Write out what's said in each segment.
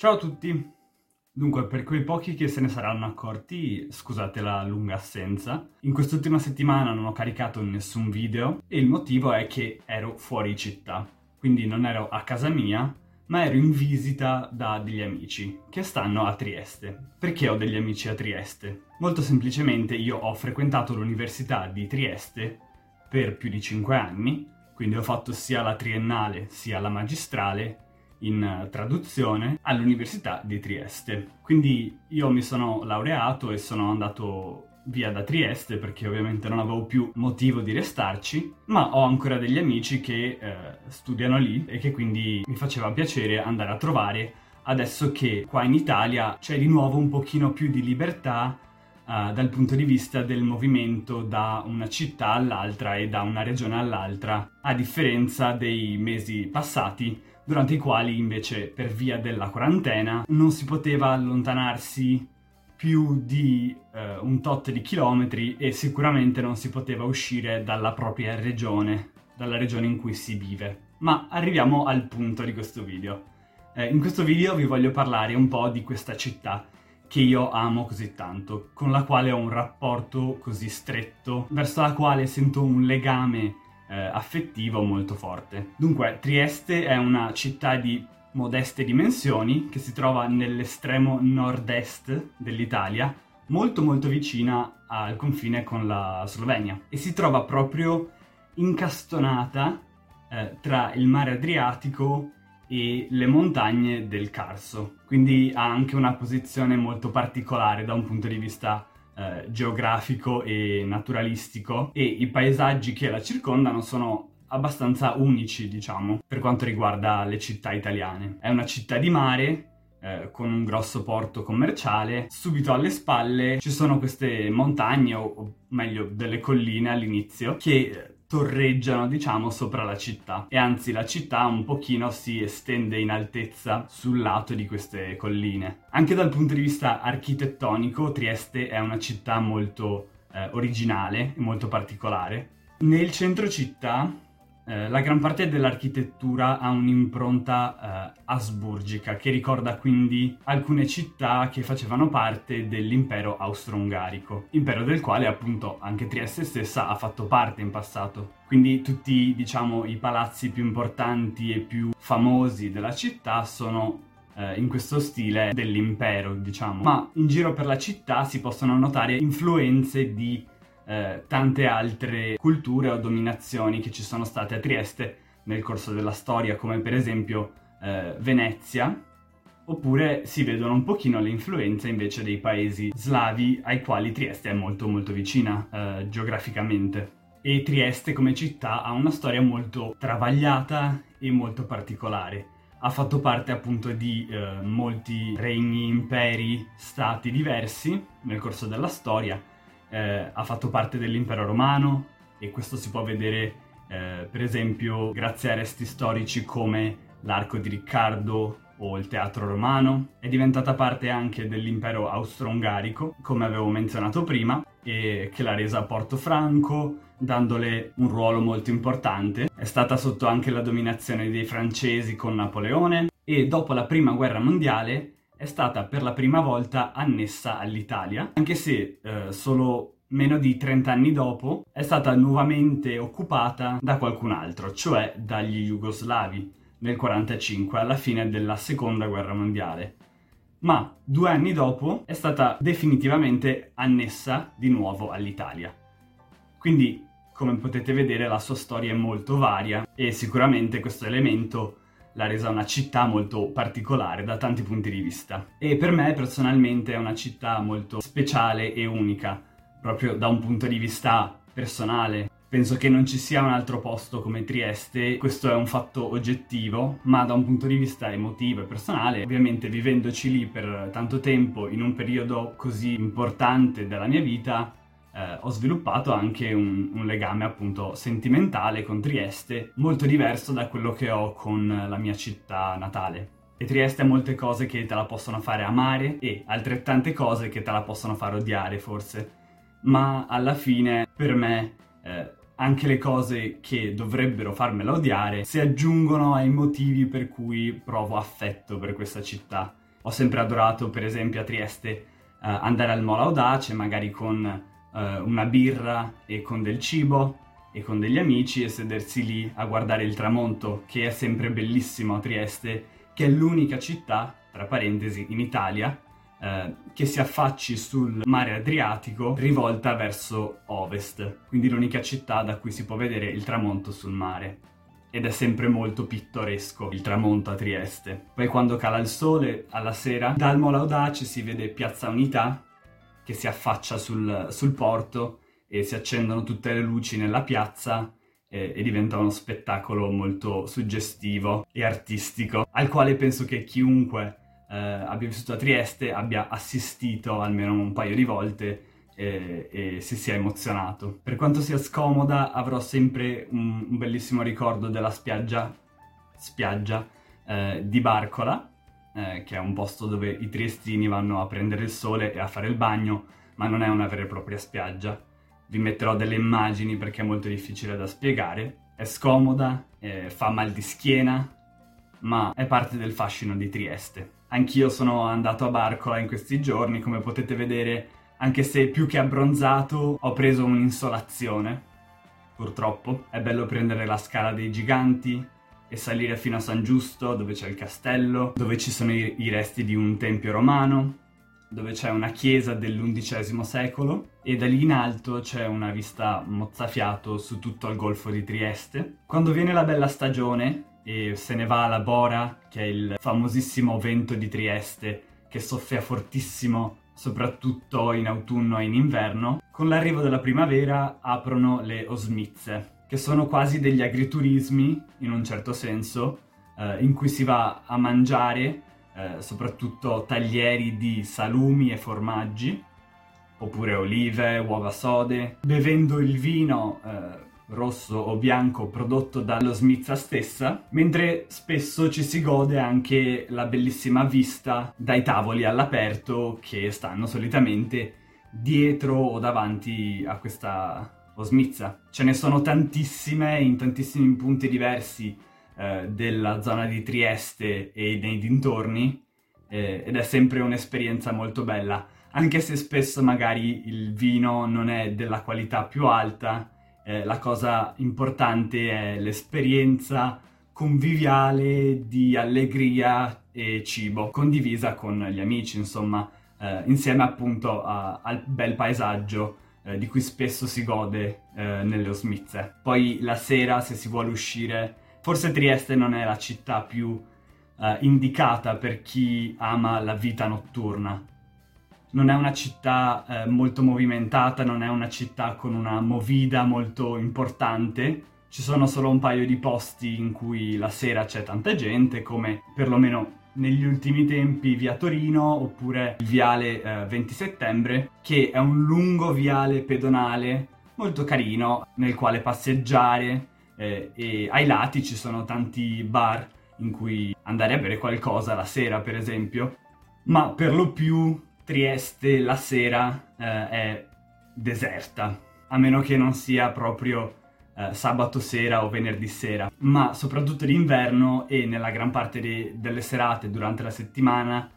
Ciao a tutti! Dunque, per quei pochi che se ne saranno accorti, scusate la lunga assenza, in quest'ultima settimana non ho caricato nessun video e il motivo è che ero fuori città, quindi non ero a casa mia, ma ero in visita da degli amici che stanno a Trieste. Perché ho degli amici a Trieste? Molto semplicemente io ho frequentato l'università di Trieste per più di 5 anni, quindi ho fatto sia la triennale sia la magistrale in eh, traduzione all'Università di Trieste. Quindi io mi sono laureato e sono andato via da Trieste perché ovviamente non avevo più motivo di restarci, ma ho ancora degli amici che eh, studiano lì e che quindi mi faceva piacere andare a trovare adesso che qua in Italia c'è di nuovo un pochino più di libertà uh, dal punto di vista del movimento da una città all'altra e da una regione all'altra, a differenza dei mesi passati durante i quali invece per via della quarantena non si poteva allontanarsi più di eh, un tot di chilometri e sicuramente non si poteva uscire dalla propria regione, dalla regione in cui si vive. Ma arriviamo al punto di questo video. Eh, in questo video vi voglio parlare un po' di questa città che io amo così tanto, con la quale ho un rapporto così stretto, verso la quale sento un legame eh, affettivo molto forte. Dunque, Trieste è una città di modeste dimensioni che si trova nell'estremo nord-est dell'Italia, molto molto vicina al confine con la Slovenia e si trova proprio incastonata eh, tra il mare Adriatico e le montagne del Carso, quindi ha anche una posizione molto particolare da un punto di vista eh, geografico e naturalistico e i paesaggi che la circondano sono abbastanza unici, diciamo, per quanto riguarda le città italiane. È una città di mare eh, con un grosso porto commerciale. Subito alle spalle ci sono queste montagne, o, o meglio delle colline all'inizio, che torreggiano, diciamo, sopra la città. E anzi, la città un pochino si estende in altezza sul lato di queste colline. Anche dal punto di vista architettonico, Trieste è una città molto eh, originale e molto particolare. Nel centro città eh, la gran parte dell'architettura ha un'impronta eh, asburgica che ricorda quindi alcune città che facevano parte dell'impero austro-ungarico, impero del quale appunto anche Trieste stessa ha fatto parte in passato. Quindi tutti, diciamo, i palazzi più importanti e più famosi della città sono eh, in questo stile dell'impero, diciamo. Ma in giro per la città si possono notare influenze di eh, tante altre culture o dominazioni che ci sono state a Trieste nel corso della storia, come per esempio eh, Venezia, oppure si vedono un pochino le influenze invece dei paesi slavi ai quali Trieste è molto molto vicina eh, geograficamente. E Trieste come città ha una storia molto travagliata e molto particolare. Ha fatto parte appunto di eh, molti regni, imperi, stati diversi nel corso della storia eh, ha fatto parte dell'impero romano e questo si può vedere eh, per esempio grazie a resti storici come l'arco di Riccardo o il teatro romano, è diventata parte anche dell'impero austro-ungarico, come avevo menzionato prima, e che l'ha resa Porto Franco, dandole un ruolo molto importante. È stata sotto anche la dominazione dei francesi con Napoleone e dopo la prima guerra mondiale è stata per la prima volta annessa all'Italia, anche se eh, solo meno di 30 anni dopo è stata nuovamente occupata da qualcun altro, cioè dagli jugoslavi nel 1945, alla fine della seconda guerra mondiale. Ma due anni dopo è stata definitivamente annessa di nuovo all'Italia. Quindi, come potete vedere, la sua storia è molto varia e sicuramente questo elemento l'ha resa una città molto particolare da tanti punti di vista. E per me personalmente è una città molto speciale e unica, proprio da un punto di vista personale. Penso che non ci sia un altro posto come Trieste, questo è un fatto oggettivo, ma da un punto di vista emotivo e personale, ovviamente vivendoci lì per tanto tempo, in un periodo così importante della mia vita, eh, ho sviluppato anche un, un, legame appunto sentimentale con Trieste, molto diverso da quello che ho con la mia città natale. E Trieste ha molte cose che te la possono fare amare e altrettante cose che te la possono fare odiare forse. Ma alla fine, per me, eh, anche le cose che dovrebbero farmela odiare si aggiungono ai motivi per cui provo affetto per questa città Ho sempre adorato, per esempio, a Trieste eh, andare al Mola Audace, magari con eh, una birra e con del cibo e con degli amici e sedersi lì a guardare il tramonto, che è sempre bellissimo a Trieste, che è l'unica città, tra parentesi, in Italia, eh, che si affacci sul mare Adriatico rivolta verso ovest, quindi l'unica città da cui si può vedere il tramonto sul mare. Ed è sempre molto pittoresco il tramonto a Trieste. Poi quando cala il sole, alla sera, dal Mola Audace si vede Piazza Unità, che si affaccia sul, sul porto e si accendono tutte le luci nella piazza e, e, diventa uno spettacolo molto suggestivo e artistico, al quale penso che chiunque eh, abbia vissuto a Trieste abbia assistito almeno un paio di volte e, e, si sia emozionato. Per quanto sia scomoda, avrò sempre un, un bellissimo ricordo della spiaggia, spiaggia eh, di Barcola, eh, che è un posto dove i triestini vanno a prendere il sole e a fare il bagno, ma non è una vera e propria spiaggia. Vi metterò delle immagini perché è molto difficile da spiegare. È scomoda, eh, fa mal di schiena, ma è parte del fascino di Trieste. Anch'io sono andato a Barcola in questi giorni, come potete vedere, anche se più che abbronzato ho preso un'insolazione, purtroppo. È bello prendere la scala dei giganti e salire fino a San Giusto, dove c'è il castello, dove ci sono i, resti di un tempio romano, dove c'è una chiesa dell'undicesimo secolo e da lì in alto c'è una vista mozzafiato su tutto il golfo di Trieste. Quando viene la bella stagione e se ne va la Bora, che è il famosissimo vento di Trieste, che soffia fortissimo soprattutto in autunno e in inverno, con l'arrivo della primavera aprono le osmizze, che sono quasi degli agriturismi, in un certo senso, eh, in cui si va a mangiare eh, soprattutto taglieri di salumi e formaggi, oppure olive, uova sode, bevendo il vino eh, rosso o bianco prodotto dallo Smizza stessa, mentre spesso ci si gode anche la bellissima vista dai tavoli all'aperto che stanno solitamente dietro o davanti a questa osmizza. Ce ne sono tantissime in tantissimi punti diversi eh, della zona di Trieste e nei dintorni eh, ed è sempre un'esperienza molto bella, anche se spesso magari il vino non è della qualità più alta eh, la cosa importante è l'esperienza conviviale di allegria e cibo, condivisa con gli amici, insomma, eh, insieme appunto a, al bel paesaggio eh, di cui spesso si gode eh, nelle Osmizze. Poi la sera, se si vuole uscire, forse Trieste non è la città più eh, indicata per chi ama la vita notturna, non è una città eh, molto movimentata, non è una città con una movida molto importante. Ci sono solo un paio di posti in cui la sera c'è tanta gente, come perlomeno negli ultimi tempi via Torino oppure il viale eh, 20 settembre, che è un lungo viale pedonale molto carino nel quale passeggiare eh, e ai lati ci sono tanti bar in cui andare a bere qualcosa la sera, per esempio, ma per lo più Trieste la sera eh, è deserta, a meno che non sia proprio eh, sabato sera o venerdì sera, ma soprattutto d'inverno e nella gran parte de- delle serate durante la settimana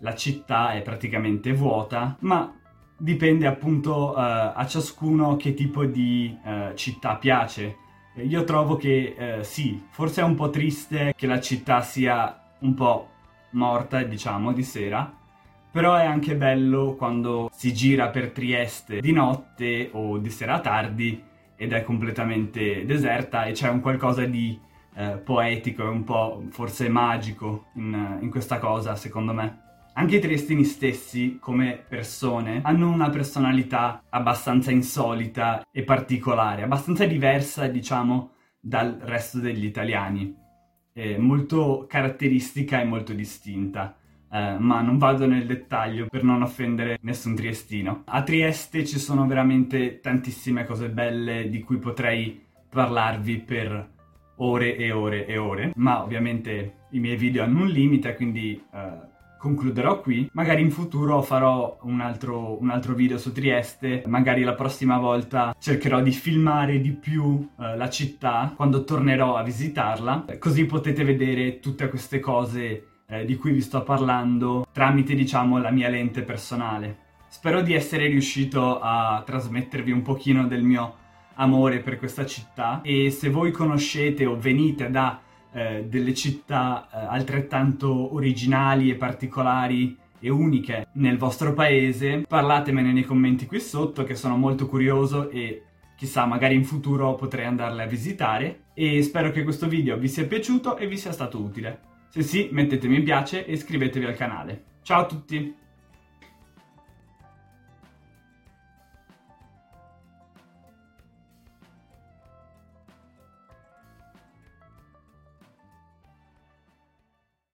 la città è praticamente vuota, ma dipende appunto eh, a ciascuno che tipo di eh, città piace. Io trovo che eh, sì, forse è un po' triste che la città sia un po' morta, diciamo, di sera, però è anche bello quando si gira per Trieste di notte o di sera tardi ed è completamente deserta e c'è un qualcosa di eh, poetico e un po' forse magico in, in questa cosa, secondo me. Anche i triestini stessi, come persone, hanno una personalità abbastanza insolita e particolare, abbastanza diversa, diciamo, dal resto degli italiani. È molto caratteristica e molto distinta eh, ma non vado nel dettaglio per non offendere nessun triestino. A Trieste ci sono veramente tantissime cose belle di cui potrei parlarvi per ore e ore e ore, ma ovviamente i miei video hanno un limite, quindi eh, concluderò qui. Magari in futuro farò un altro, un altro, video su Trieste, magari la prossima volta cercherò di filmare di più eh, la città quando tornerò a visitarla, così potete vedere tutte queste cose eh, di cui vi sto parlando tramite, diciamo, la mia lente personale. Spero di essere riuscito a trasmettervi un pochino del mio amore per questa città e se voi conoscete o venite da eh, delle città eh, altrettanto originali e particolari e uniche nel vostro paese, parlatemene nei commenti qui sotto che sono molto curioso e chissà magari in futuro potrei andarle a visitare e spero che questo video vi sia piaciuto e vi sia stato utile. Se sì mettete mi piace e iscrivetevi al canale. Ciao a tutti!